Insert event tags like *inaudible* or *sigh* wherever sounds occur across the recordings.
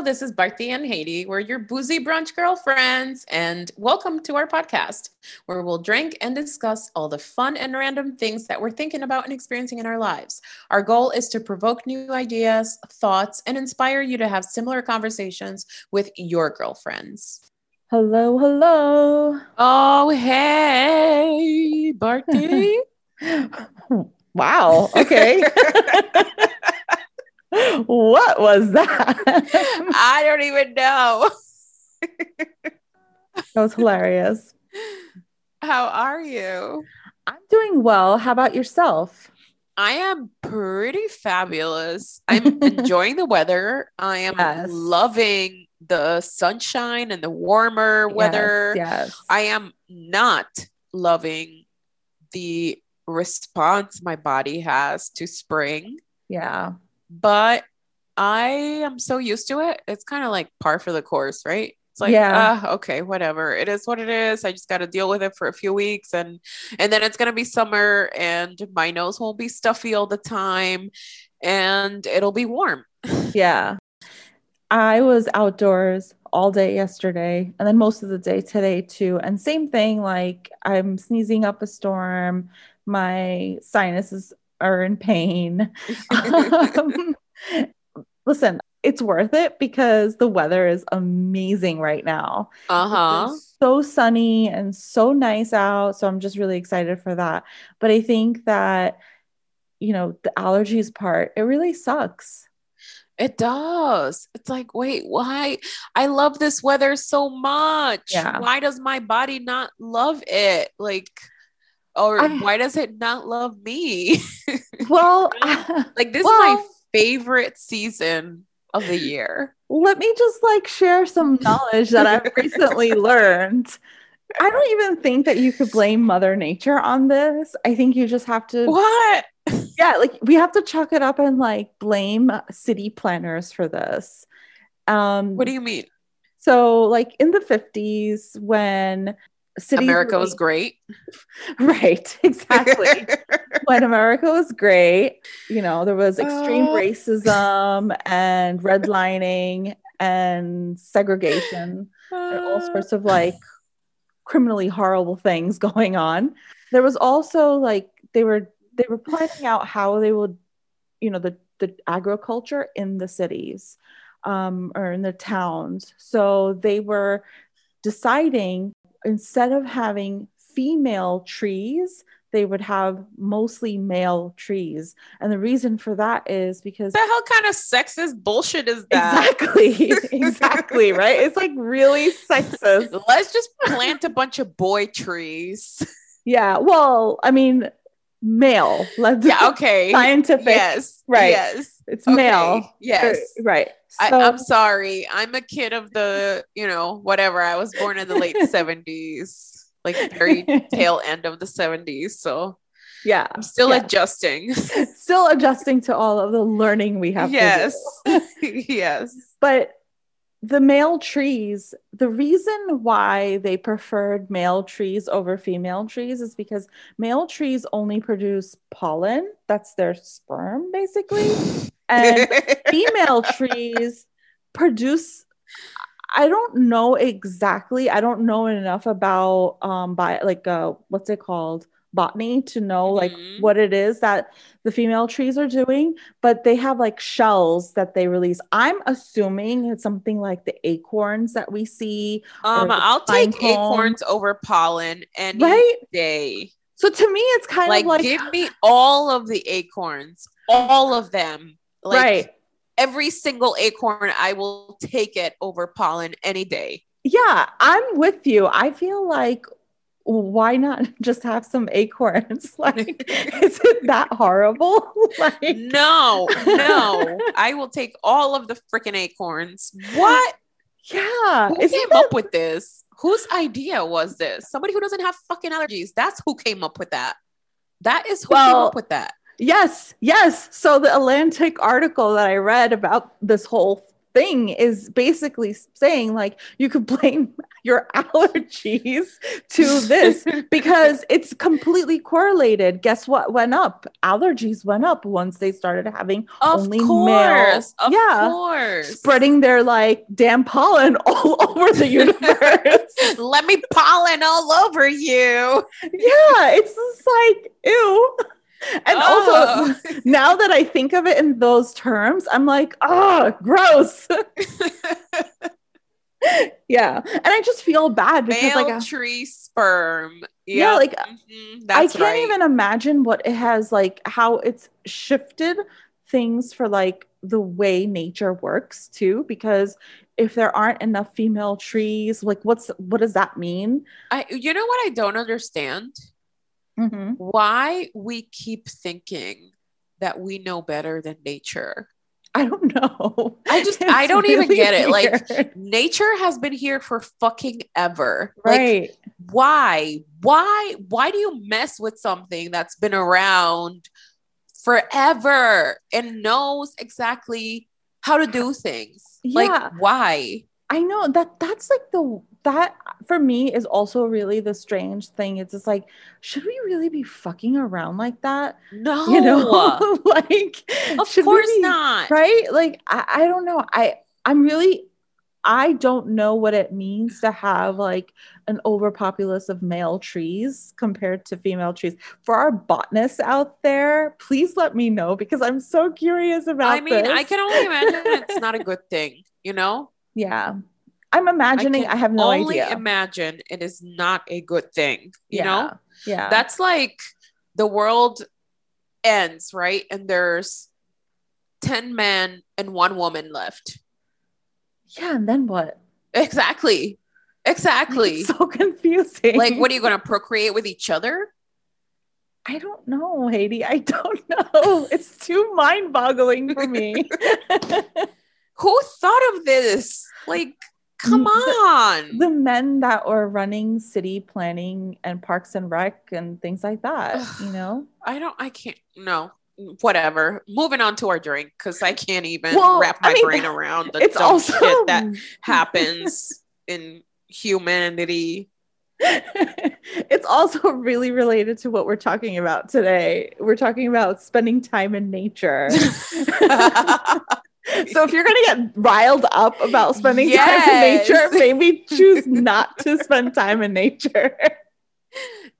Hello, this is Barty and Haiti. We're your boozy brunch girlfriends, and welcome to our podcast where we'll drink and discuss all the fun and random things that we're thinking about and experiencing in our lives. Our goal is to provoke new ideas, thoughts, and inspire you to have similar conversations with your girlfriends. Hello, hello. Oh, hey, Barty. *laughs* wow. Okay. *laughs* what was that? I don't even know. *laughs* that was hilarious. How are you? I'm doing well. How about yourself? I am pretty fabulous. I'm *laughs* enjoying the weather. I am yes. loving the sunshine and the warmer weather. Yes, yes. I am not loving the response my body has to spring. Yeah but I am so used to it. It's kind of like par for the course, right? It's like, yeah, uh, okay, whatever. It is what it is. I just got to deal with it for a few weeks, and and then it's gonna be summer, and my nose won't be stuffy all the time, and it'll be warm. *laughs* yeah, I was outdoors all day yesterday, and then most of the day today too. And same thing, like I'm sneezing up a storm. My sinuses are in pain. *laughs* um, listen, it's worth it because the weather is amazing right now. Uh huh. So sunny and so nice out. So I'm just really excited for that. But I think that, you know, the allergies part, it really sucks. It does. It's like, wait, why? I love this weather so much. Yeah. Why does my body not love it? Like, or I, why does it not love me? *laughs* Well, *laughs* like this well, is my favorite season of the year. Let me just like share some knowledge that I've recently *laughs* learned. I don't even think that you could blame Mother Nature on this. I think you just have to What? Yeah, like we have to chalk it up and like blame city planners for this. Um What do you mean? So like in the 50s when cities America was great. *laughs* Right, exactly. *laughs* when America was great, you know, there was extreme uh, racism and *laughs* redlining and segregation uh, and all sorts of like criminally horrible things going on. There was also like they were they were planning out how they would, you know, the the agriculture in the cities um, or in the towns. So they were deciding instead of having female trees, they would have mostly male trees. And the reason for that is because the hell kind of sexist bullshit is that? Exactly. *laughs* exactly. right. It's like really sexist. Let's just plant a bunch of boy trees. Yeah. Well, I mean, male. Let's yeah, okay. Scientific. Yes. Right. Yes. It's okay. male. Yes. Uh, right. So, I, am sorry. I'm a kid of the, you know, whatever. I was born in the late *laughs* 70s, like very tail end of the 70s. So yeah, I'm still yeah. adjusting. *laughs* still adjusting to all of the learning we have. Yes. *laughs* yes. But the male trees, the reason why they preferred male trees over female trees is because male trees only produce pollen. That's their sperm, basically. And *laughs* female trees produce I don't know exactly. I don't know enough about um by like uh what's it called? botany to know like mm-hmm. what it is that the female trees are doing but they have like shells that they release i'm assuming it's something like the acorns that we see um i'll take cone. acorns over pollen any right? day so to me it's kind like, of like give me all of the acorns all of them like right every single acorn i will take it over pollen any day yeah i'm with you i feel like why not *laughs* just have some acorns? *laughs* Like, *laughs* is it that horrible? like, no, no. I will take all of the freaking acorns. What? Yeah. Who Isn't came that... up with this? Whose idea was this? Somebody who doesn't have fucking allergies. That's who came up with that. That is who well, came up with that. Yes, yes. So the Atlantic article that I read about this whole thing is basically saying like you could blame *laughs* your allergies to this *laughs* because it's completely correlated. Guess what went up? Allergies went up once they started having Of only course. male, Of yeah, course. spreading their like damn pollen *laughs* all over the universe. Let me pollen all over you. yeah, it's just like ew. And also, Oh. *laughs* now that I think of it in those terms, I'm like, oh, gross. *laughs* yeah. And I just feel bad because male like I- tree sperm. Yeah, Yep. like, Mhm, I can't right. even imagine what it has like how it's shifted things for like the way nature works too because if there aren't enough female trees like what's what does that mean I, you know what I don't understand? Mhm. Why we keep thinking that we know better than nature. i don't know I just- *laughs* It's I don't even really get it, like. Nature has been here for fucking ever. Like, right why? Why? Why do you mess with something that's been around forever and knows exactly how to do things? Yeah. Like, why? I know that that's like the that for me is also really the strange thing. It's just like, should we really be fucking around like that? No. *laughs* You know, *laughs* like of course be- not. right? Like I, I don't know. I I'm really I don't know what it means to have like an overpopulace of male trees compared to female trees. For our botanists out there, please let me know because I'm so curious about I mean, I can only imagine it's not a *laughs* good thing, you know? Yeah. I'm imagining I, can have no only idea. imagine it is not a good thing, you know? Yeah. That's like the world ends, right? And there's 10 men and one woman left. yeah, and then what? Exactly. Exactly. It's so *laughs* confusing. like, what are you going to procreate with each other? I don't know, Haiti. I don't *laughs* know. It's too mind-boggling for me. *laughs* Who thought of this? Like, come mm, on. the men that were running city planning and parks and rec and things like that, you know? I don't, I can't, no, whatever. Moving on to our drink because I can't even Well, wrap I my mean, brain around the it's dumb also shit that *laughs* happens in humanity. *laughs* it's also really related to what we're talking about today. We're talking about spending time in nature. *laughs* so if you're gonna get riled up about spending time in nature, maybe choose not to spend time in nature.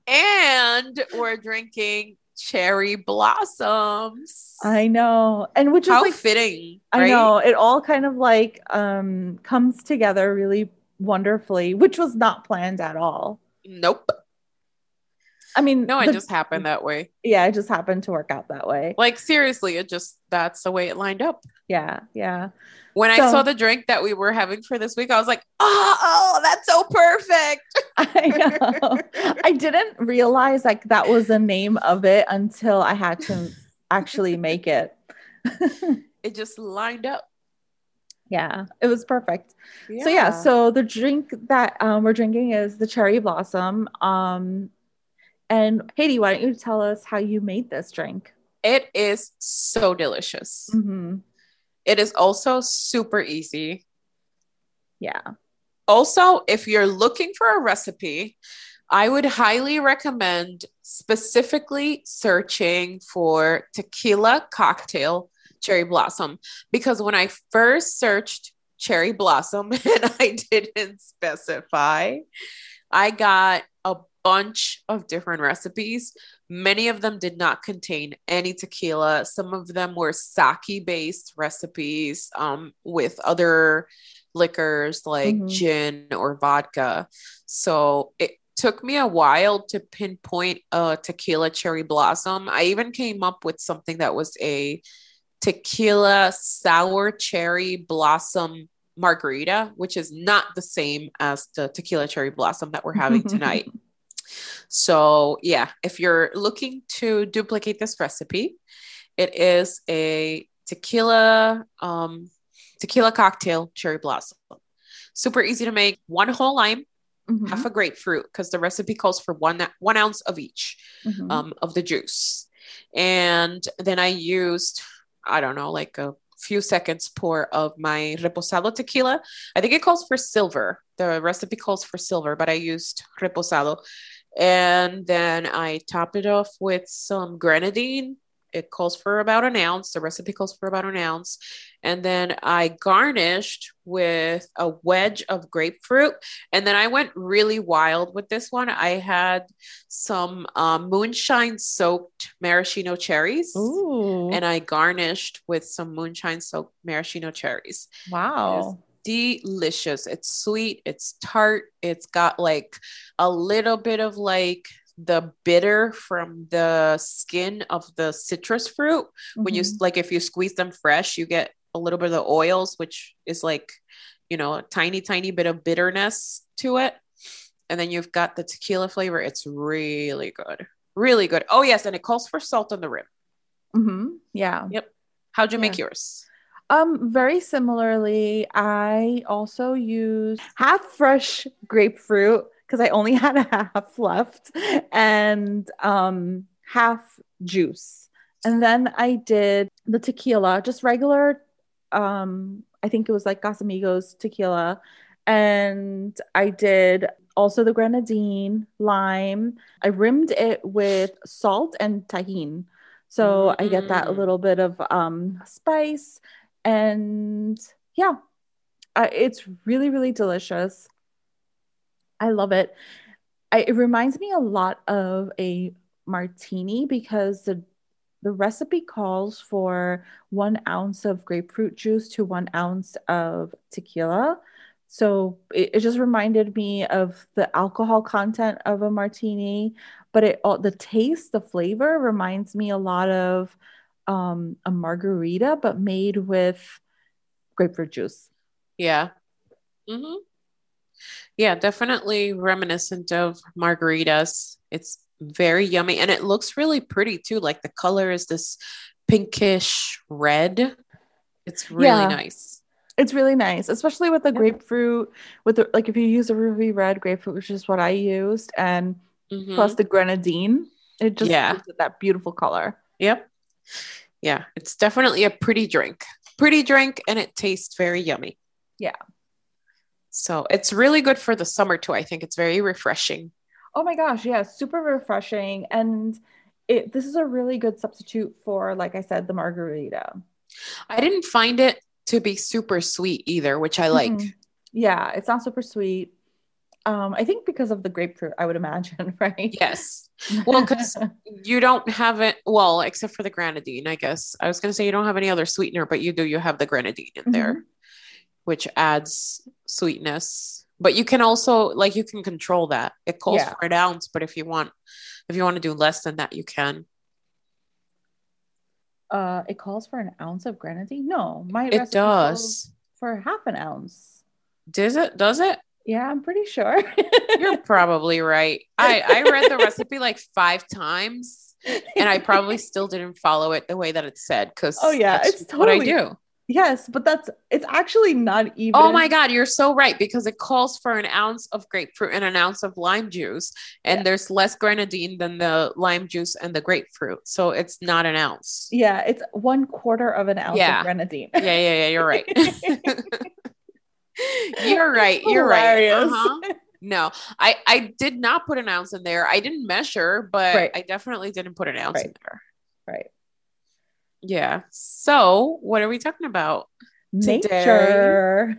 and we're drinking cherry blossoms. I know, and which is How like fitting. I know it all kind of like um comes together really wonderfully, which was not planned at all. Nope. I mean, No, it the- just happened that way. yeah, it just happened to work out that way. Like seriously, it just that's the way it lined up. Yeah, yeah. When I saw the drink that we were having for this week, I was like, oh, oh that's so perfect. *laughs* I know. I didn't realize like that was the name of it until I had to actually make it. *laughs* It just lined up. yeah, it was perfect. So yeah, so the drink that um, we're drinking is the cherry blossom. Um, and Haiti, why don't you tell us how you made this drink? it is so delicious. hmm It is also super easy. Yeah. Also, if you're looking for a recipe, I would highly recommend specifically searching for tequila cocktail cherry blossom because when I first searched cherry blossom *laughs* and I didn't specify, I got a bunch of different recipes. Many of them did not contain any tequila. Some of them were sake based recipes um, with other liquors like Mhm. gin or vodka. So it took me a while to pinpoint a tequila cherry blossom. I even came up with something that was a tequila sour cherry blossom margarita, which is not the same as the tequila cherry blossom that we're having *laughs* tonight. So, yeah, if you're looking to duplicate this recipe, it is a tequila um, tequila cocktail cherry blossom. Super easy to make. One whole lime, Mhm. half a grapefruit, because the recipe calls for one one ounce of each Mhm. um, of the juice. And then I used, I don't know, like a few seconds pour of my reposado tequila. I think it calls for silver. The recipe calls for silver, but I used reposado. And then I top it off with some grenadine. It calls for about an ounce. The recipe calls for about an ounce. And then I garnished with a wedge of grapefruit. And then I went really wild with this one. I had some um, moonshine soaked maraschino cherries. Ooh. And I garnished with some moonshine soaked maraschino cherries. wow. Delicious. It's sweet, it's tart, it's got like a little bit of like the bitter from the skin of the citrus fruit when you Mhm. like if you squeeze them fresh you get a little bit of the oils which is like you know a tiny tiny bit of bitterness to it and then you've got the tequila flavor it's really good really good oh yes and it calls for salt on the rim Mm-hmm. Yeah. Yep. How'd you make yours Um, very similarly, I also used half fresh grapefruit because I only *laughs* had a half left and um half juice. And then I did the tequila, just regular um I think it was like Casamigos tequila and I did also the grenadine, lime. I rimmed it with salt and Tajín. So I get that Mm. little bit of um spice and yeah it's really really delicious. I love it. I, it reminds me a lot of a martini because the the recipe calls for one ounce of grapefruit juice to one ounce of tequila. So it, it just reminded me of the alcohol content of a martini but it all the taste the flavor reminds me a lot of um, a margarita, but made with grapefruit juice. Yeah. hmm Yeah, definitely reminiscent of margaritas. It's very yummy and it looks really pretty too. Like the color is this pinkish red. It's really Yeah. nice. It's really nice, especially with the Yeah. grapefruit. With the, like, if you use a ruby red grapefruit, which is what I used, and Mhm. plus the grenadine, it just Yeah. gives it that beautiful color. Yep. Yeah, it's definitely a pretty drink. Pretty drink and it tastes very yummy. Yeah. So it's really good for the summer too. I think it's very refreshing. Oh my gosh, yeah, super refreshing, and it. This is a really good substitute for, like I said, the margarita. I didn't find it to be super sweet either, which I like. Mhm. Yeah, it's not super sweet. Um, I think because of the grapefruit, I would imagine, *laughs* right? Yes. Well, because You don't have it, well, except for the grenadine, I guess. I was going to say you don't have any other sweetener, but you do. You have the grenadine in there, which adds sweetness. But you can also, like, you can control that. It calls Yeah. for an ounce, but if you want, if you want to do less than that, you can. uh, it calls for an ounce of grenadine. No, my It does. for half an ounce. Does it? Does it? Yeah, I'm pretty sure. You're probably right. I I read the recipe like five times, and I probably still didn't follow it the way that it said. Because Oh, yeah, it's what I totally- do. yes, but that's it's actually not even. Oh my God, you're so right because it calls for an ounce of grapefruit and an ounce of lime juice, and Yeah. there's less grenadine than the lime juice and the grapefruit, so it's not an ounce. Yeah, it's one quarter of an ounce Yeah. of grenadine. Yeah, yeah, yeah. You're right. *laughs* *laughs* *laughs* you're right. You're Hilarious. right. Uh-huh. No, I I did not put an ounce in there. I didn't measure, but Right. I definitely didn't put an ounce in there. Right. Yeah. So, what are we talking about? Nature.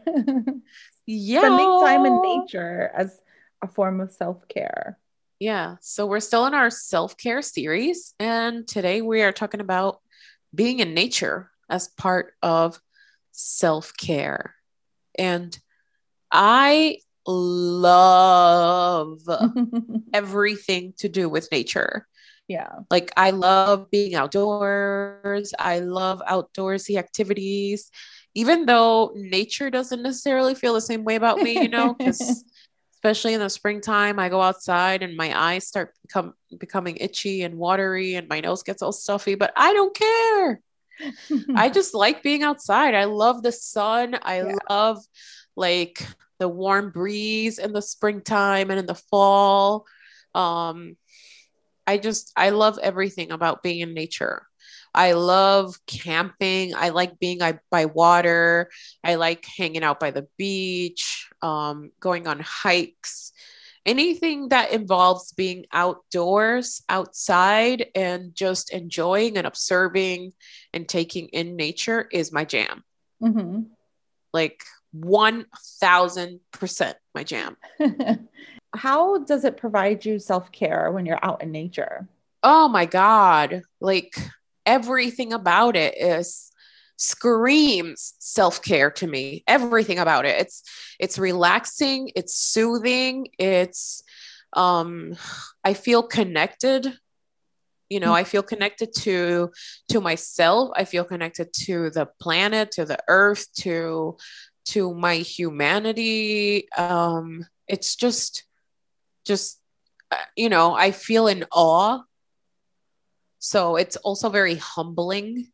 Yeah. *laughs* Spending time in nature as a form of self care. Yeah. So we're still in our self care series. And today we are talking about being in nature as part of self care. And I love *laughs* everything to do with nature. yeah. Like, I love being outdoors, I love outdoorsy activities, even though nature doesn't necessarily feel the same way about me, you know, because *laughs* especially in the springtime, I go outside and my eyes start become becoming itchy and watery and my nose gets all stuffy, but I don't care. I *laughs* just like being outside. I love the sun. I Yeah. love like the warm breeze in the springtime and in the fall. Um I just I love everything about being in nature. I love camping. I like being i by water. I like hanging out by the beach, um, going on hikes. Anything that involves being outdoors, outside, and just enjoying and observing and taking in nature is my jam. Mm-hmm. Like 1000% my jam. *laughs* How does it provide you self care when you're out in nature? Oh my God. Like, everything about it is screams self-care to me everything about it. It's it's relaxing it's soothing it's um i feel connected. You know i feel connected to to myself. I feel connected to the planet to the earth to to my humanity. Um it's just just uh, you know i feel in awe. So it's also very humbling,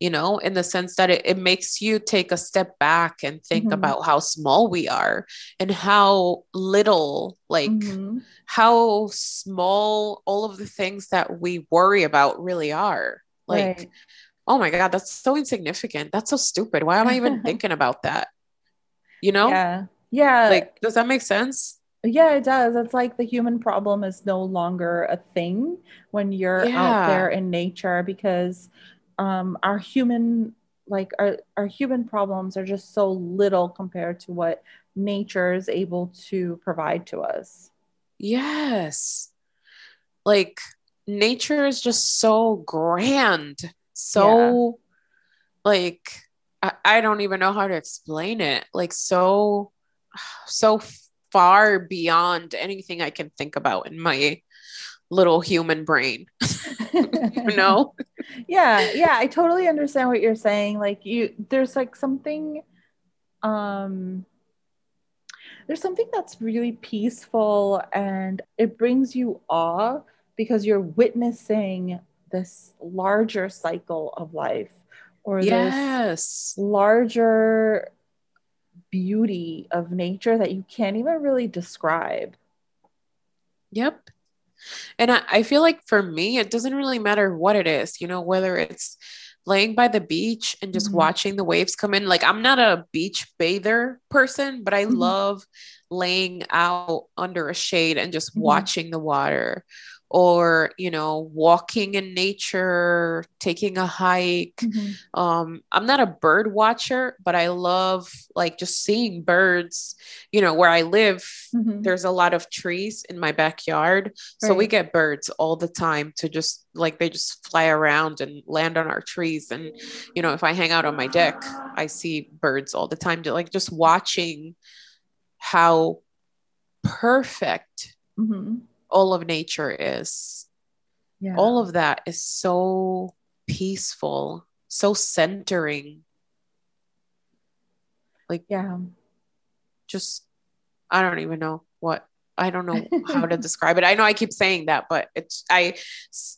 you know, in the sense that it, it makes you take a step back and think mm-hmm. about how small we are and how little, like, mm-hmm. how small all of the things that we worry about really are. Like, right. oh my God, that's so insignificant. That's so stupid. Why am I even *laughs* thinking about that? You know? Yeah. Yeah. Like, does that make sense? Yeah, it does. It's like the human problem is no longer a thing when you're yeah. out there in nature because um, our human like our, our human problems are just so little compared to what nature is able to provide to us. Yes. Like nature is just so grand. So yeah. like I, I don't even know how to explain it. Like so so far beyond anything I can think about in my little human brain. *laughs* you know? *laughs* Yeah, yeah, I totally understand what you're saying. Like you there's like something um there's something that's really peaceful and it brings you awe because you're witnessing this larger cycle of life or yes. this larger beauty of nature that you can't even really describe. Yep. And I, I feel like for me, it doesn't really matter what it is, you know, whether it's laying by the beach and just mm-hmm. watching the waves come in. Like, I'm not a beach bather person, but I mm-hmm. love laying out under a shade and just mm-hmm. watching the water or you know walking in nature taking a hike mm-hmm. um i'm not a bird watcher but i love like just seeing birds you know where i live mm-hmm. there's a lot of trees in my backyard right. so we get birds all the time to just like they just fly around and land on our trees and you know if i hang out on my deck i see birds all the time to like just watching how perfect mm-hmm all of nature is. Yeah. All of that is so peaceful, so centering. Like, yeah, just, I don't even know what, I don't know *laughs* how to describe it. I know I keep saying that, but it's, I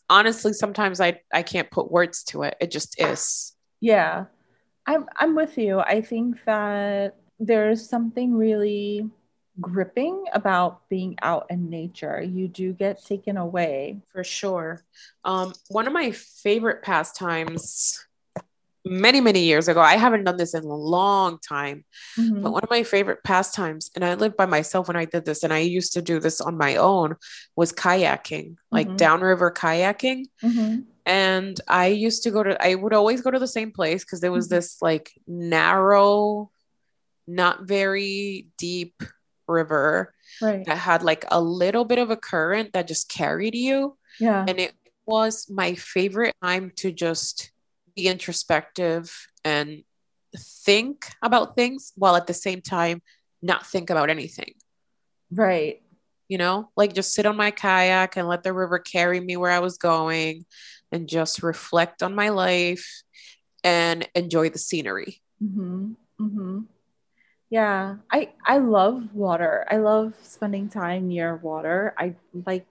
honestly, sometimes I, I can't put words to it. It just is. Yeah. I'm, I'm with you. I think that there's something really gripping about being out in nature. You do get taken away. For sure. Um, one of my favorite pastimes many, many years ago, I haven't done this in a long time, mm-hmm. but one of my favorite pastimes, and I lived by myself when I did this, and I used to do this on my own, was kayaking, like mm-hmm. downriver kayaking. Mm-hmm. And I used to go to, I would always go to the same place because there was mm-hmm. this like narrow, not very deep river right. that had like a little bit of a current that just carried you. Yeah. And it was my favorite time to just be introspective and think about things while at the same time not think about anything. Right. You know, like just sit on my kayak and let the river carry me where I was going and just reflect on my life and enjoy the scenery. Mm-hmm. Mm-hmm. Yeah, I I love water. I love spending time near water. I like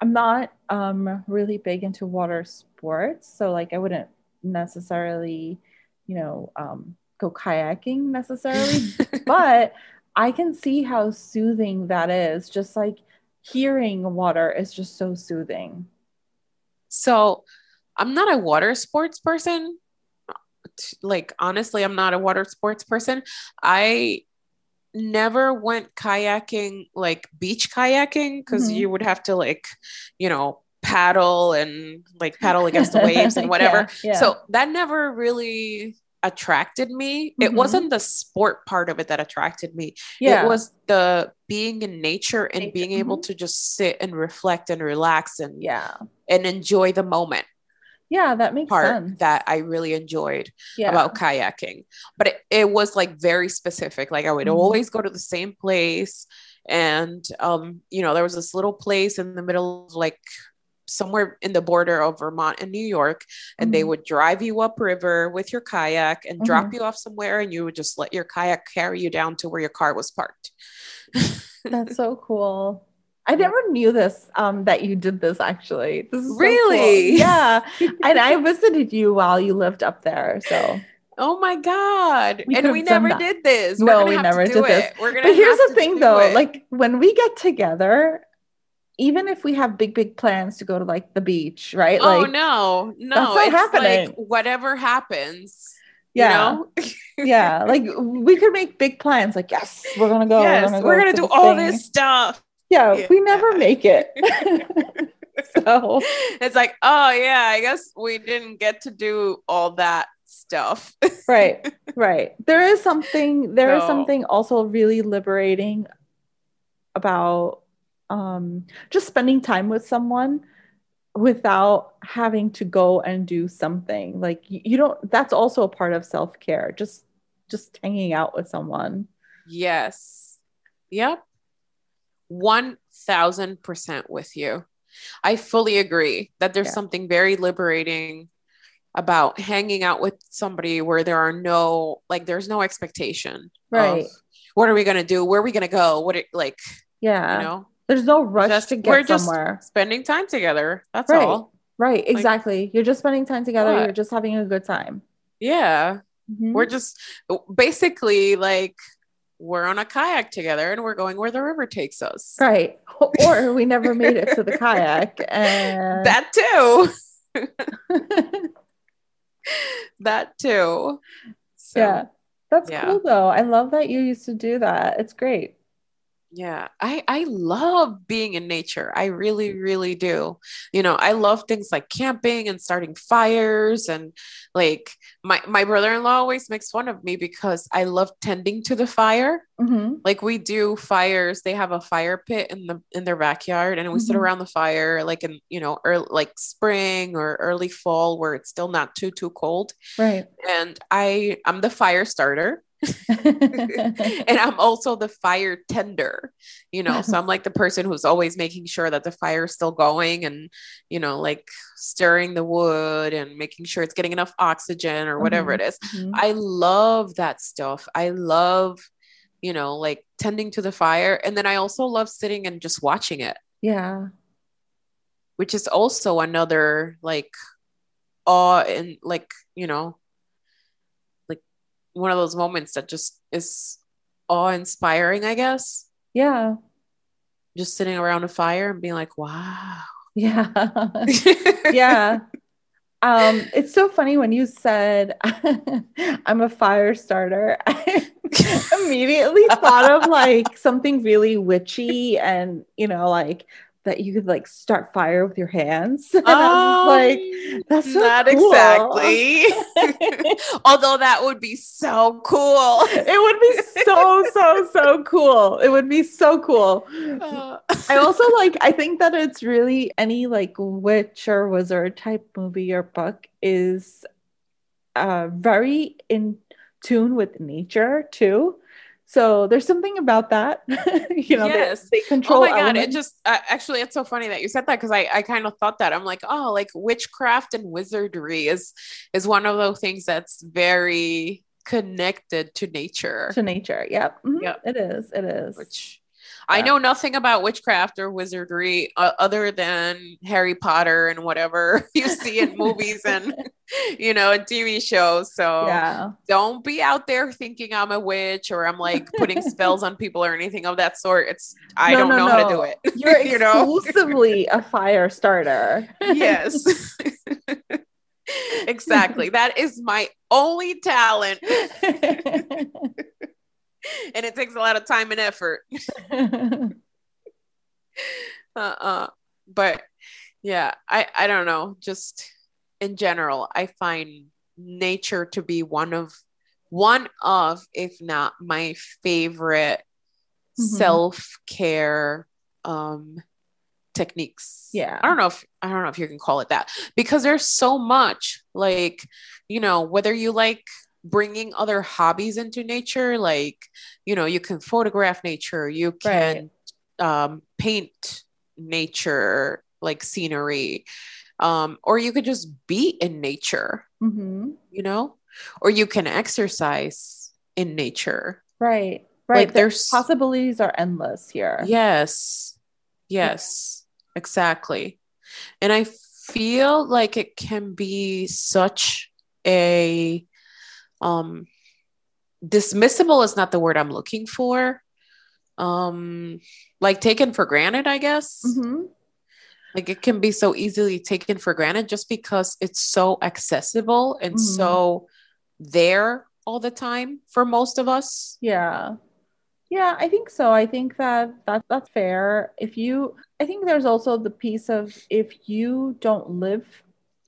I'm not um really big into water sports, so like I wouldn't necessarily, you know, um go kayaking necessarily, *laughs* but I can see how soothing that is. Just like hearing water is just so soothing. So I'm not a water sports person. Like honestly, I'm not a water sports person. I never went kayaking like beach kayaking because Mhm. you would have to like you know paddle and like paddle against the waves and *laughs* whatever Yeah, yeah. so that never really attracted me it Mhm. wasn't the sport part of it that attracted me yeah, it was the being in nature and being able to just sit and reflect and relax and yeah, and enjoy the moment yeah. That makes part sense. that i really enjoyed yeah. about kayaking but it, it was like very specific like i would Mhm. always go to the same place and um you know there was this little place in the middle of like somewhere in the border of vermont and new york and they Mhm. would drive you upriver with your kayak and drop Mhm. you off somewhere and you would just let your kayak carry you down to where your car was parked That's so cool. I never knew this, um, that you did this actually. This is so cool. Really? Yeah. *laughs* and I visited you while you lived up there. So oh my god We and we never that. did this No, We're gonna we never did this. we're gonna but here's the thing though, it. like when we get together, even if we have big, big plans to go to like the beach, right? oh like no no that's not it's happening. like whatever happens yeah, you know *laughs* yeah. Like we could make big plans, like, yes, we're gonna go. yes we're gonna to do all thing. this stuff Yeah, Yeah. we never make it. *laughs* *laughs* so it's like oh yeah i guess we didn't get to do all that stuff. *laughs* Right right. There is something there is So- something also really liberating about um just spending time with someone without having to go and do something. Like you, you don't that's also a part of self-care just just hanging out with someone. Yes. Yep 1000% with you i fully agree that there's Yeah. something very liberating about hanging out with somebody where there are no like there's no expectation Right. of, what are we gonna do where are we gonna go what it like yeah you know there's no rush Just- to we're get just somewhere spending time together that's Right. all right exactly you're just spending time together What? you're just having a good time yeah Mhm. we're just basically like we're on a kayak together and we're going where the river takes us. Right. *laughs* Or we never made it to the kayak and that too. *laughs* That too. So, yeah. That's yeah. cool though. I love that you used to do that. It's great yeah i i love being in nature i really really do. You know i love things like camping and starting fires and like my my brother-in-law always makes fun of me because i love tending to the fire. Mhm. like we do fires they have a fire pit in the in their backyard and we sit Mhm. around the fire like in you know early, like spring or early fall where it's still not too too cold. Right. And i i'm the fire starter *laughs* and i'm also the fire tender you know so i'm like the person who's always making sure that the fire is still going and you know like stirring the wood and making sure it's getting enough oxygen or whatever Mhm. it is Mhm. I love that stuff. I love, you know, like tending to the fire. And then I also love sitting and just watching it, yeah which is also another like awe and like, you know, one of those moments that just is awe inspiring, I guess. yeah Just sitting around a fire and being like, wow. yeah *laughs* yeah um it's so funny when you said *laughs* i'm a fire starter *laughs* i immediately thought of like something really witchy and you know like that you could like start fire with your hands *laughs* and I was like that's so not cool. exactly. *laughs* *laughs* Although that would be so cool. it would be so so so cool it would be so cool Uh, I also like I think that it's really any like witch or wizard type movie or book is uh very in tune with nature too. So there's something about that. *laughs* you know, they- Yes. they, control oh my god! It just uh, actually, it's so funny that you said that because I I kind of thought that I'm like, oh, like witchcraft and wizardry is is one of those things that's very connected to nature. to nature. Yep. Mhm. Yep. It is. It is. which I know nothing about witchcraft or wizardry uh, other than Harry Potter and whatever *laughs* you see in movies and *laughs* you know and TV shows. So yeah. don't be out there thinking I'm a witch or I'm like putting spells on people or anything of that sort. It's I No, don't no, know how to do it. You're *laughs* you know? exclusively a fire starter. yes. exactly. That is my only talent. *laughs* and it takes a lot of time and effort. *laughs* uh-uh. But yeah, I I don't know, just in general, I find nature to be one of one of if not my favorite mm-hmm. self-care um techniques. Yeah. I don't know if I don't know if you can call it that because there's so much like, you know, whether you like bringing other hobbies into nature like, you know, you can photograph nature, you can right. um paint nature like scenery um or you could just be in nature. Mm-hmm. You know? Or you can exercise in nature. Right. Right. Like there's possibilities are endless here. Yes. Yes. Exactly. And I feel like it can be such a um dismissible is not the word I'm looking for. Um like taken for granted, I guess. Mm-hmm. Like it can be so easily taken for granted just because it's so accessible and mm-hmm. so there all the time for most of us. Yeah. Yeah, I think so. I think that, that that's fair. If you, I think there's also the piece of if you don't live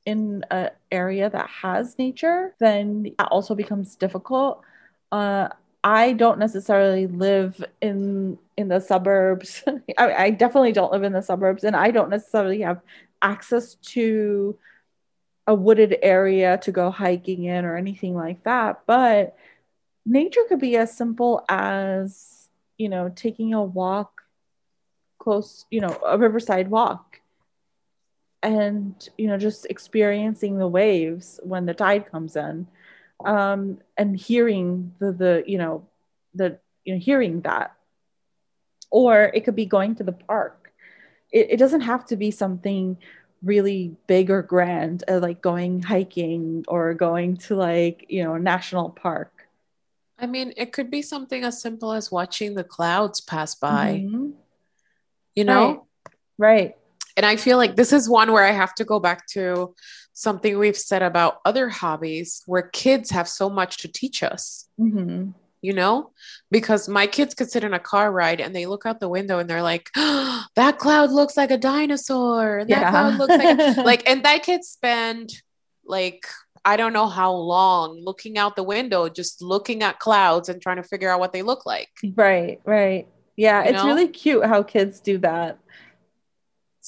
in an area that has nature, then that also becomes difficult. Uh, I don't necessarily live in in the suburbs. *laughs* I, I definitely don't live in the suburbs, and I don't necessarily have access to a wooded area to go hiking in or anything like that. But nature could be as simple as you know taking a walk close you know a riverside walk and you know just experiencing the waves when the tide comes in um and hearing the the you know the you know hearing that or it could be going to the park it, it doesn't have to be something really big or grand uh, like going hiking or going to like you know a national park I mean, it could be something as simple as watching the clouds pass by. Mm-hmm. You know? Right. right. And I feel like this is one where I have to go back to something we've said about other hobbies where kids have so much to teach us. Mm-hmm. You know, because my kids could sit in a car ride and they look out the window and they're like, oh, *gasps* "That cloud looks like a dinosaur." That yeah. cloud looks like a, *laughs* like, and that kid spend like I don't know how long looking out the window, just looking at clouds and trying to figure out what they look like. Right, right. Yeah, you it's know? really cute how kids do that.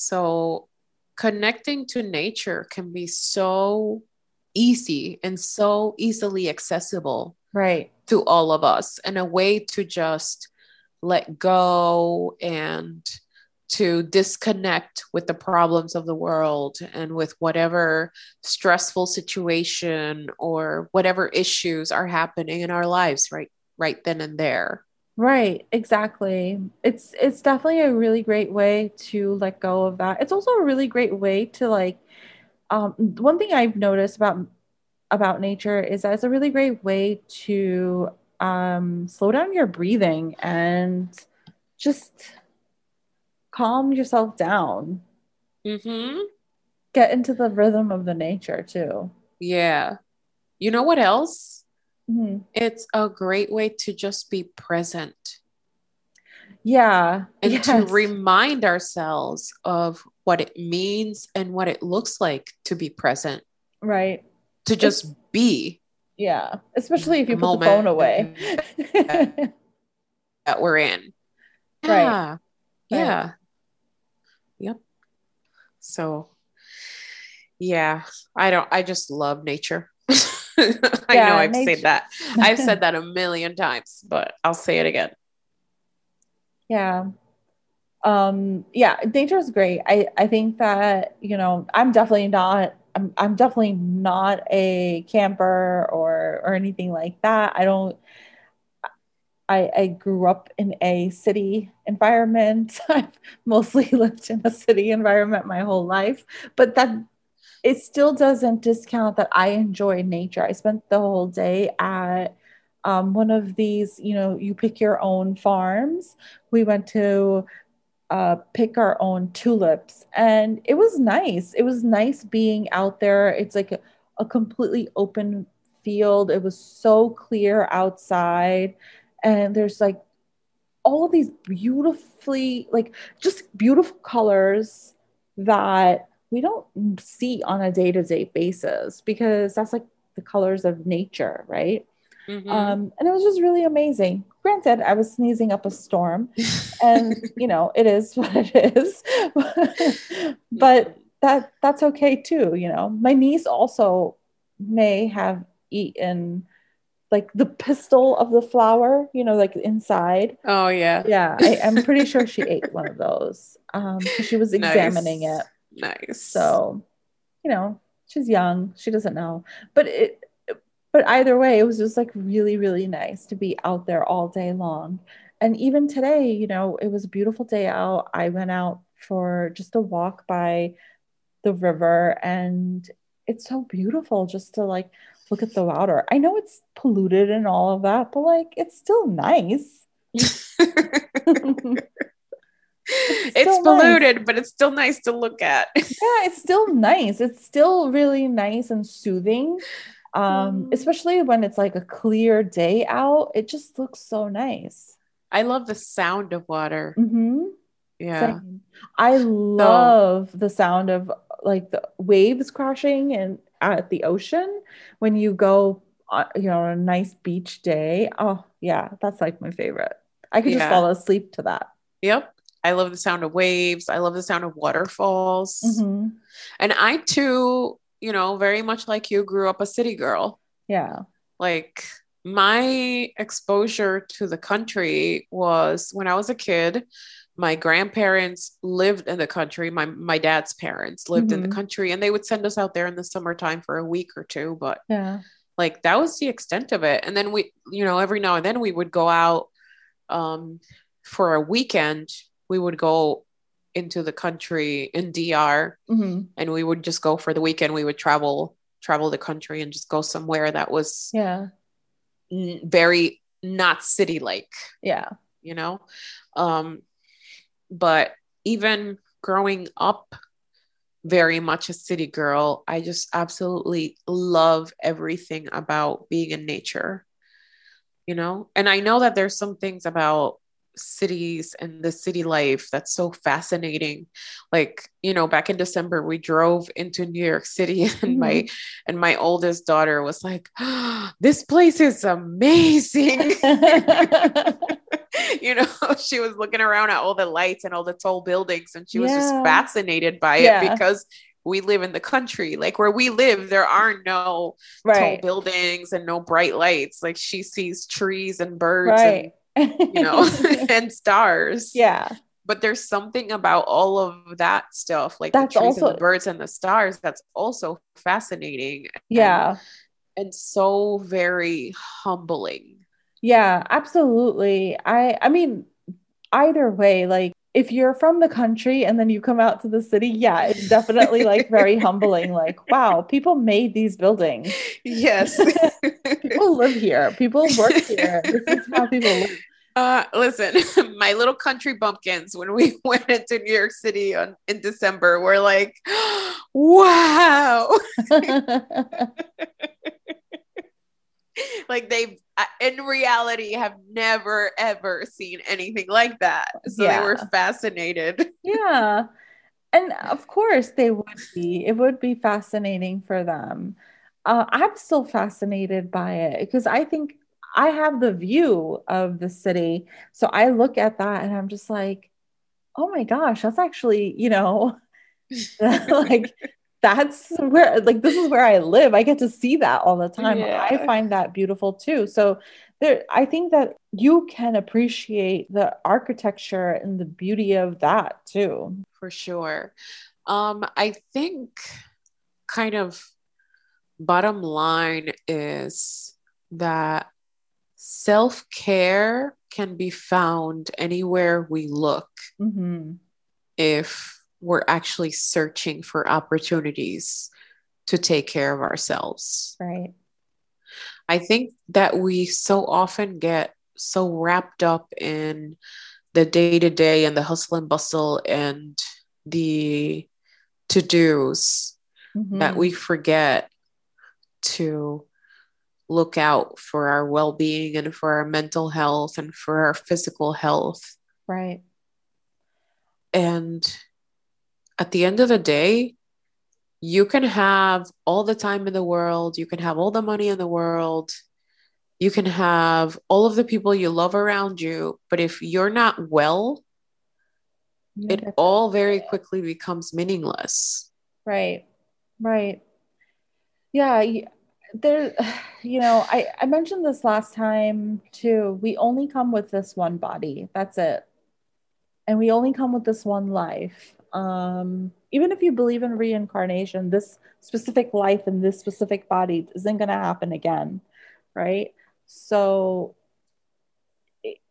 So connecting to nature can be so easy and so easily accessible right. to all of us and a way to just let go and to disconnect with the problems of the world and with whatever stressful situation or whatever issues are happening in our lives right right then and there right exactly it's it's definitely a really great way to let go of that it's also a really great way to like um, one thing i've noticed about about nature is that it's a really great way to um, slow down your breathing and just calm yourself down. Mm-hmm. Get into the rhythm of the nature too. Yeah. You know what else? Mm-hmm. It's a great way to just be present. Yeah. And yes. to remind ourselves of what it means and what it looks like to be present. Right. To just it's, be. Yeah. Especially if you put the phone away. *laughs* that we're in. Yeah. Right. Yeah. Yep. So yeah, I don't I just love nature. *laughs* *laughs* I yeah, know I've nature. said that. *laughs* I've said that a million times, but I'll say it again. Yeah. Um yeah, nature is great. I I think that, you know, I'm definitely not I'm I'm definitely not a camper or or anything like that. I don't I, I grew up in a city environment. *laughs* I've mostly lived in a city environment my whole life, but that it still doesn't discount that I enjoy nature. I spent the whole day at um, one of these, you know, you pick your own farms. We went to uh, pick our own tulips, and it was nice. It was nice being out there. It's like a completely open field. It was so clear outside. And there's like all these beautifully, like just beautiful colors that we don't see on a day to day basis because that's like the colors of nature, right? Mm-hmm. Um, and it was just really amazing. Granted, I was sneezing up a storm, and *laughs* you know it is *laughs* what it is. but that that's okay too. You know, my niece also may have eaten like the pistil of the flower, you know, like inside. Oh yeah. Yeah. I, am pretty sure she *laughs* ate one of those. Um, she was examining nice. it. Nice. So, you know, she's young. She doesn't know. But it but either way, it was just like really, really nice to be out there all day long. And even today, you know, it was a beautiful day out. I went out for just a walk by the river and it's so beautiful just to like look at the water. I know it's polluted and all of that, but like it's still nice. *laughs* *laughs* *laughs* it's, polluted, nice. but it's still nice to look at. *laughs* yeah, it's still nice. It's still really nice and soothing. Um, mm. especially when it's like a clear day out, it just looks so nice. I love the sound of water. Mm-hmm. Yeah. Same. I love so, the sound of like the waves crashing and at the ocean when you go uh, you know on a nice beach day oh yeah that's like my favorite i could yeah. just fall asleep to that yep i love the sound of waves i love the sound of waterfalls mm-hmm. and i too you know very much like you grew up a city girl yeah like my exposure to the country was when i was a kid my grandparents lived in the country my my dad's parents lived mm-hmm. in the mm-hmm. country and they would send us out there in the summertime for a week or two but yeah like that was the extent of it and then we you know every now and then we would go out um for a weekend we would go into the country in DR mm-hmm. and we would just go for the weekend we would travel travel the country and just go somewhere that was yeah n- very not city like yeah you know um but even growing up very much a city girl, I just absolutely love everything about being in nature, you know? And I know that there's some things about cities and the city life that's so fascinating like you know back in december we drove into new york city *laughs* and mm-hmm. my and my oldest daughter was like oh, *gasps* this place is amazing *laughs* you know, *laughs* she was looking around at all the lights and all the tall buildings and she was just fascinated by yeah. it because we live in the country. Like where we live, there are no right. tall buildings and no bright lights. Like she sees trees and birds right. and you know *laughs* *laughs* and stars. Yeah. But there's something about all of that stuff, like that's the trees also, and the birds and the stars, that's also fascinating. Yeah. And, and so very humbling yeah, absolutely. I I mean, either way, like if you're from the country and then you come out to the city, yeah, it's definitely like very *laughs* humbling. Like, wow, people made these buildings. Yes. *laughs* people live here. People work here. *laughs* This is how people live. Uh, listen, my little country bumpkins, when we went into New York City on, in December, were like, *gasps* wow *laughs* like they in reality have never ever seen anything like that. So yeah. they were fascinated. *laughs* Yeah. And of course they would be. It would be fascinating for them. Uh, i'm still fascinated by it because i think i have the view of the city. So i look at that and i'm just like oh my gosh that's actually you know *laughs* like that's where like this is where I live. I get to see that all the time. Yeah. I find that beautiful too. So there I think that you can appreciate the architecture and the beauty of that too. For sure. Um I think kind of bottom line is that self-care can be found anywhere we look. Mm-hmm. If we're actually searching for opportunities to take care of ourselves. Right. I think that we so often get so wrapped up in the day to day and the hustle and bustle and the to dos mm-hmm. that we forget to look out for our well-being and for our mental health and for our physical health right and at the end of the day you can have all the time in the world you can have all the money in the world you can have all of the people you love around you but if you're not well yeah, it all very quickly becomes meaningless. Right right. Yeah there *sighs* you know i i mentioned this last time too. We only come with this one body. That's it. And we only come with this one life um even if you believe in reincarnation this specific life in this specific body isn't going to happen again right so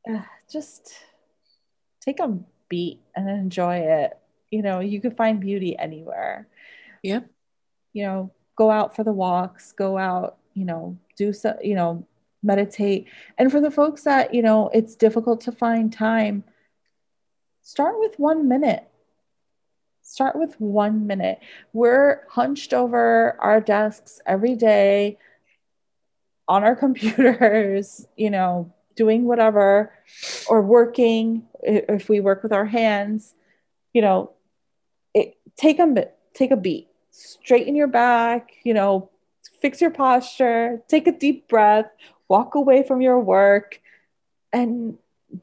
uh, just take a beat and enjoy it you know you could find beauty anywhere yep you know go out for the walks, go out, you know, do so, you know, meditate. And for the folks that, you know, it's difficult to find time, start with one minute. Start with one minute. We're hunched over our desks every day on our *laughs* computers, you know, doing whatever or working if we work with our hands, you know, it, take a take a beat straighten your back, you know, fix your posture, take a deep breath, walk away from your work, and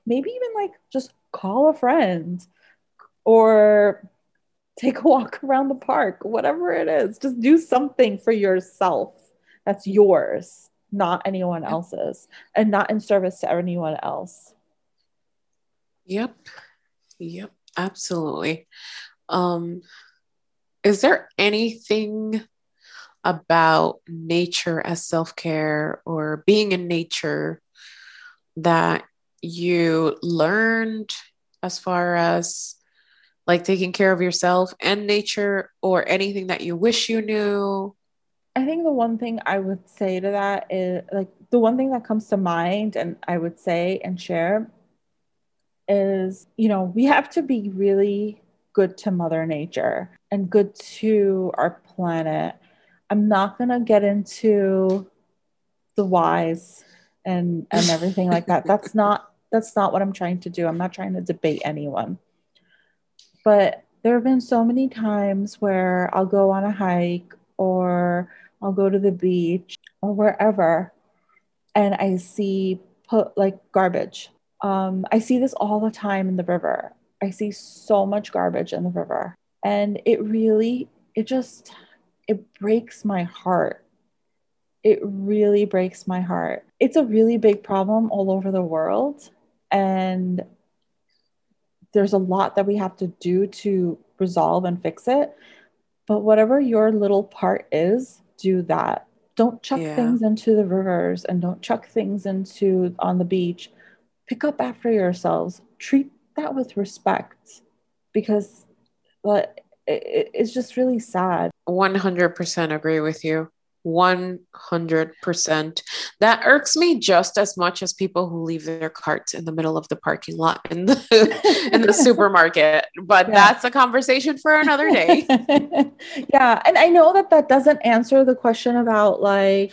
maybe even like just call a friend or take a walk *laughs* around the park, whatever it is. Just do something for yourself that's yours, not anyone else's, and not in service to anyone else. Yep. Yep. Absolutely. Um, is there anything about nature as self care or being in nature that you learned as far as like taking care of yourself and nature or anything that you wish you knew? I think the one thing I would say to that is like the one thing that comes to mind and I would say and share is, you know, we have to be really good to Mother Nature and good to our planet. I'm not going to get into the whys and and everything like that. That's not that's not what I'm trying to do. I'm not trying to debate anyone. But there have been so many times where I'll go on a hike or I'll go to the beach or wherever and I see put like garbage. Um, I see this all the time in the river. I see so much garbage in the river. And it really, it just, it breaks my heart. It really breaks my heart. It's a really big problem all over the world. And there's a lot that we have to do to resolve and fix it. But whatever your little part is, do that. Don't chuck yeah. things into the rivers and don't chuck things into on the beach. Pick up after yourselves. Treat that with respect because but it, it's just really sad 100% agree with you 100%. That irks me just as much as people who leave their carts in the middle of the parking lot in the *laughs* in the *laughs* supermarket. But yeah. that's a conversation for another day. *laughs* yeah, and I know that that doesn't answer the question about like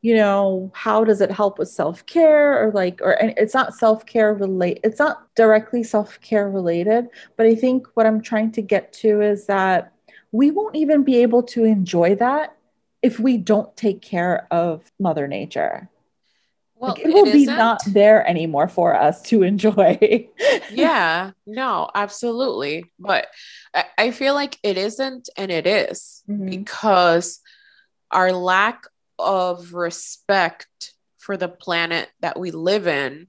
you know how does it help with self-care or like or it's not self-care relate it's not directly self-care related but i think what i'm trying to get to is that we won't even be able to enjoy that if we don't take care of mother nature well, like it will it be not there anymore for us to enjoy. *laughs* yeah, no, absolutely. But I, I, feel like it isn't and it is mm-hmm. because our lack of respect for the planet that we live in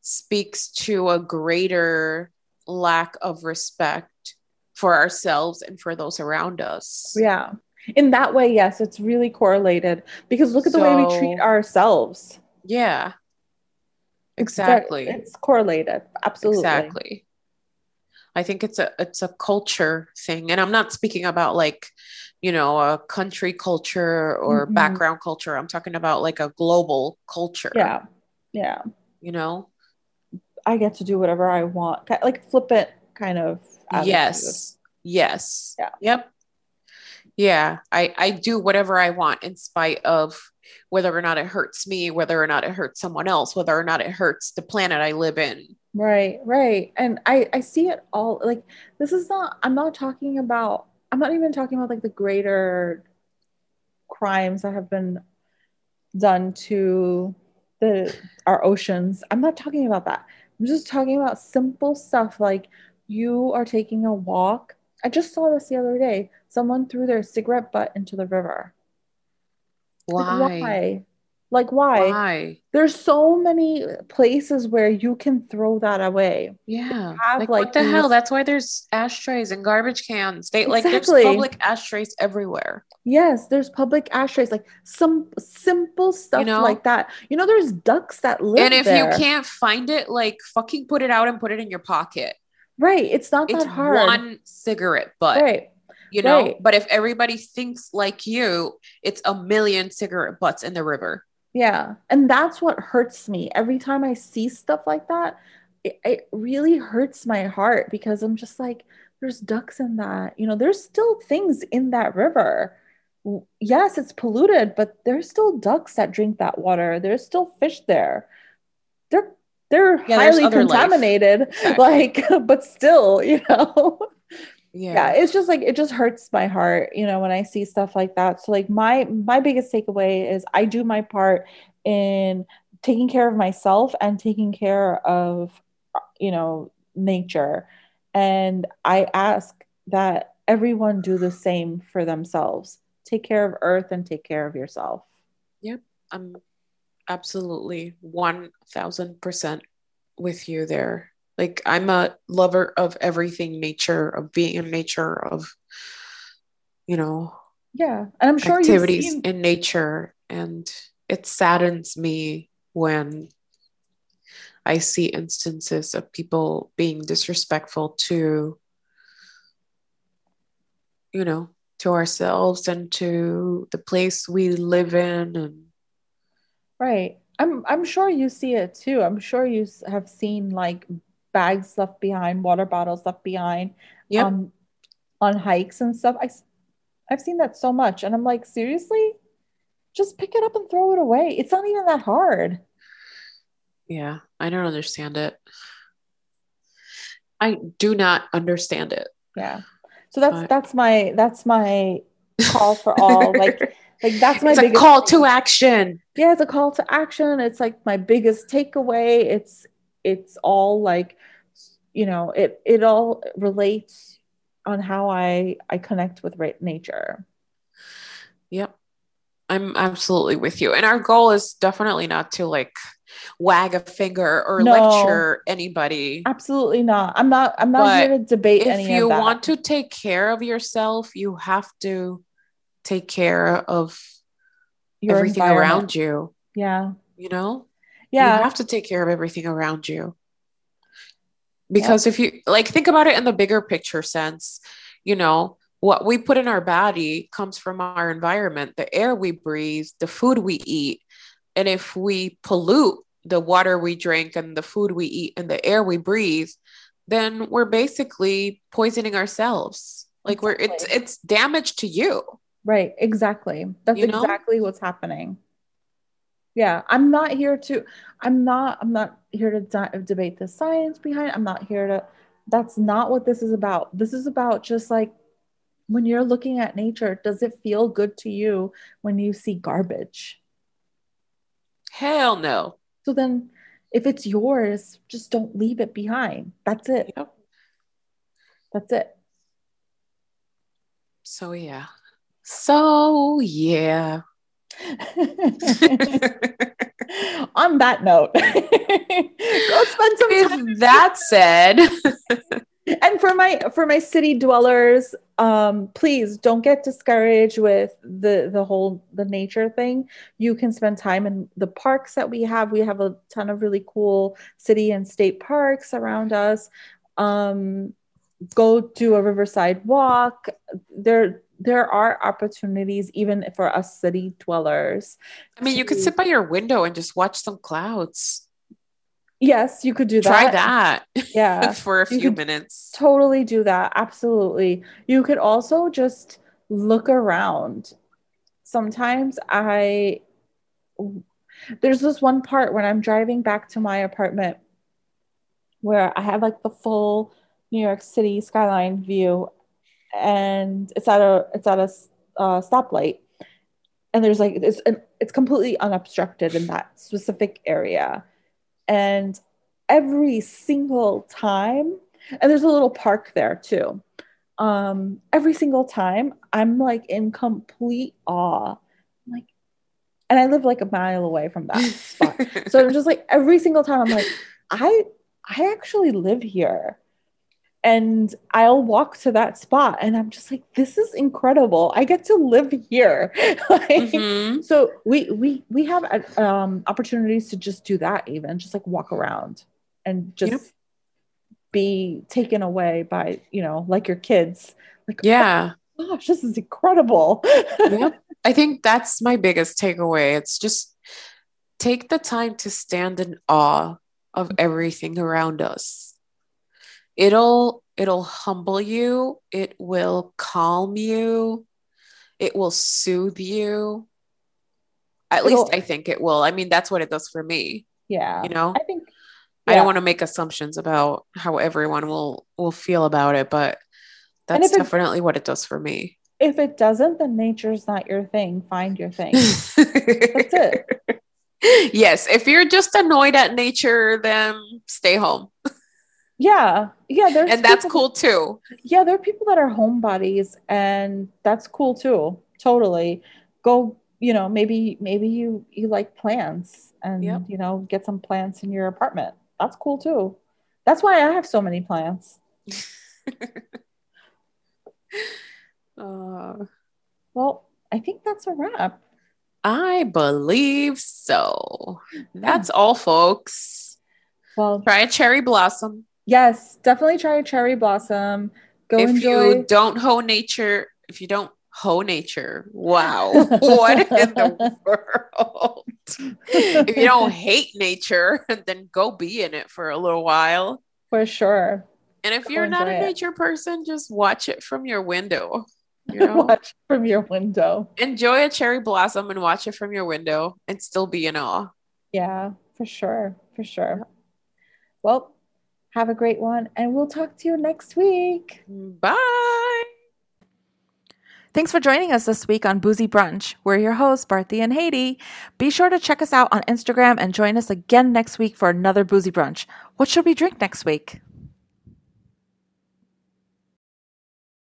speaks to a greater lack of respect for ourselves and for those around us. Yeah. In that way, yes, it's really correlated because look at so, the way we treat ourselves. Yeah. Exactly. It's, it's correlated. Absolutely. Exactly. I think it's a it's a culture thing. And I'm not speaking about like you know, a country culture or mm-hmm. background culture. I'm talking about like a global culture. Yeah. Yeah. You know, I get to do whatever I want. Like flip it kind of. Attitude. Yes. Yes. Yeah. Yep. Yeah, I I do whatever I want in spite of whether or not it hurts me, whether or not it hurts someone else, whether or not it hurts the planet I live in. Right, right. And I I see it all like this is not I'm not talking about I'm not even talking about like the greater crimes that have been done to the our oceans. I'm not talking about that. I'm just talking about simple stuff like you are taking a walk. I just saw this the other day. Someone threw their cigarette butt into the river. Why? Like, why? Like why? Why? There's so many places where you can throw that away. Yeah. have, Like, like, what the hell? That's why there's ashtrays and garbage cans. They like there's public ashtrays everywhere. Yes, there's public ashtrays, like some simple stuff know? like that. You know, there's ducks that live and if there. you can't find it, like fucking put it out and put it in your pocket. Right, it's not It's that hard. one cigarette butt. right, You know, right. but if everybody thinks like you, it's a million cigarette butts in the river. yeah, and that's what hurts me every time I see stuff like that. It, it really hurts my heart because I'm just like, there's ducks in that. You know, there's still things in that river. Yes, it's polluted, but there's still ducks that drink that water. There's still fish there. They're they're Yeah, highly contaminated, Exactly. like, *laughs* but still, you know. Yeah. yeah it's just like it just hurts my heart you know when i see stuff like that so like my my biggest takeaway is i do my part in taking care of myself and taking care of you know nature and i ask that everyone do the same for themselves take care of earth and take care of yourself I'm absolutely 1000% with you there. Like, I'm a lover of everything nature, of being in nature, of, you know, yeah and i'm sure activities seen in nature. And it saddens me when I see instances of people being disrespectful to, you know, to ourselves and to the place we live in and Right. I'm I'm sure you see it too. I'm sure you have seen like bags left behind, water bottles left behind Yep. um, on hikes and stuff. I I've seen that so much. And I'm like, seriously? Just pick it up and throw it away. It's not even that hard. Yeah, I don't understand it. I do not understand it. Yeah. So that's But- that's my that's my call for all. Like *laughs* like that's my it's a call to action. yeah it's a call to action it's like my biggest takeaway it's it's all like you know it it all relates on how i i connect with nature Yep. I'm absolutely with you. And our goal is definitely not to like wag a finger or No. lecture anybody. absolutely not i'm not i'm not But here to debate If any you of that want to take care of yourself, you have to take care of Your everything around you, yeah. you know? yeah. you have to take care of everything around you. Because if you like think about it in the bigger picture sense you know what we put in our body comes from our environment the air we breathe the food we eat. And if we pollute the water we drink and the food we eat and the air we breathe then we're basically poisoning ourselves. Like we're it's it's damage to you right exactly. That's You know? exactly what's happening. Yeah i'm not here to i'm not i'm not here to di- debate the science behind i'm not here to that's not what this is about. This is about just like when you're looking at nature does it feel good to you when you see garbage? Hell no. So then if it's yours just don't leave it behind. That's it. Yep. that's it. So yeah so yeah. *laughs* On that note *laughs* go spend some time that said, *laughs* and for my for my city dwellers um please don't get discouraged with the the whole the nature thing. You can spend time in the parks that we have. We have a ton of really cool city and state parks around us. Um go do a riverside walk. There there are opportunities even for us city dwellers I mean, you could sit by your window and just watch some clouds. yes you could do that Try that yeah *laughs* for a You few minutes. totally do that absolutely you could also just look around. Sometimes I there's this one part when I'm driving back to my apartment where I have like the full New York City skyline view, and it's at a it's at a uh, stoplight, and there's like it's it's completely unobstructed in that specific area, and every single time, and there's a little park there too. Um, every single time, I'm like in complete awe. I'm like, and I live like a mile away from that spot, *laughs* so I'm just like every single time, I'm like, I I actually live here. And I'll walk to that spot and I'm just like, this is incredible. I get to live here. *laughs* like, mm-hmm. So we we we have um, opportunities to just do that, even just like walk around and just yep. be taken away by, you know, like your kids. Like, yeah. Oh, gosh, this is incredible. *laughs* yep. I think that's my biggest takeaway. It's just take the time to stand in awe of everything around us. It'll it'll humble you, it will calm you, it will soothe you. At it'll, least I think it will. I mean, that's what it does for me. Yeah. You know? I think yeah. I don't want to make assumptions about how everyone will will feel about it, but that's definitely it, what it does for me. If it doesn't, then nature's not your thing. Find your thing. *laughs* that's it yes, if you're just annoyed at nature, then stay home. Yeah, yeah, there's and that's cool too. Yeah, there are people that are homebodies, and that's cool too. Totally, go. You know, maybe maybe you you like plants, and yep. you know, get some plants in your apartment. That's cool too. That's why I have so many plants. *laughs* uh, well, I think that's a wrap. I believe so. That's all, folks. Well, try a cherry blossom. Yes, definitely try a cherry blossom. Go if enjoy. you don't hoe nature, if you don't hoe nature, wow, *laughs* what in the world? if you don't hate nature, *laughs* then go be in it for a little while. For sure. And if go you're not a nature it. person, just watch it from your window. You *laughs* know? watch from your window. Enjoy a cherry blossom and watch it from your window and still be in awe. Yeah, for sure. For sure. Well, have a great one and we'll talk to you next week. Bye. Thanks for joining us this week on Boozy Brunch. We're your hosts, Barthi and Haiti. Be sure to check us out on Instagram and join us again next week for another Boozy Brunch. What should we drink next week?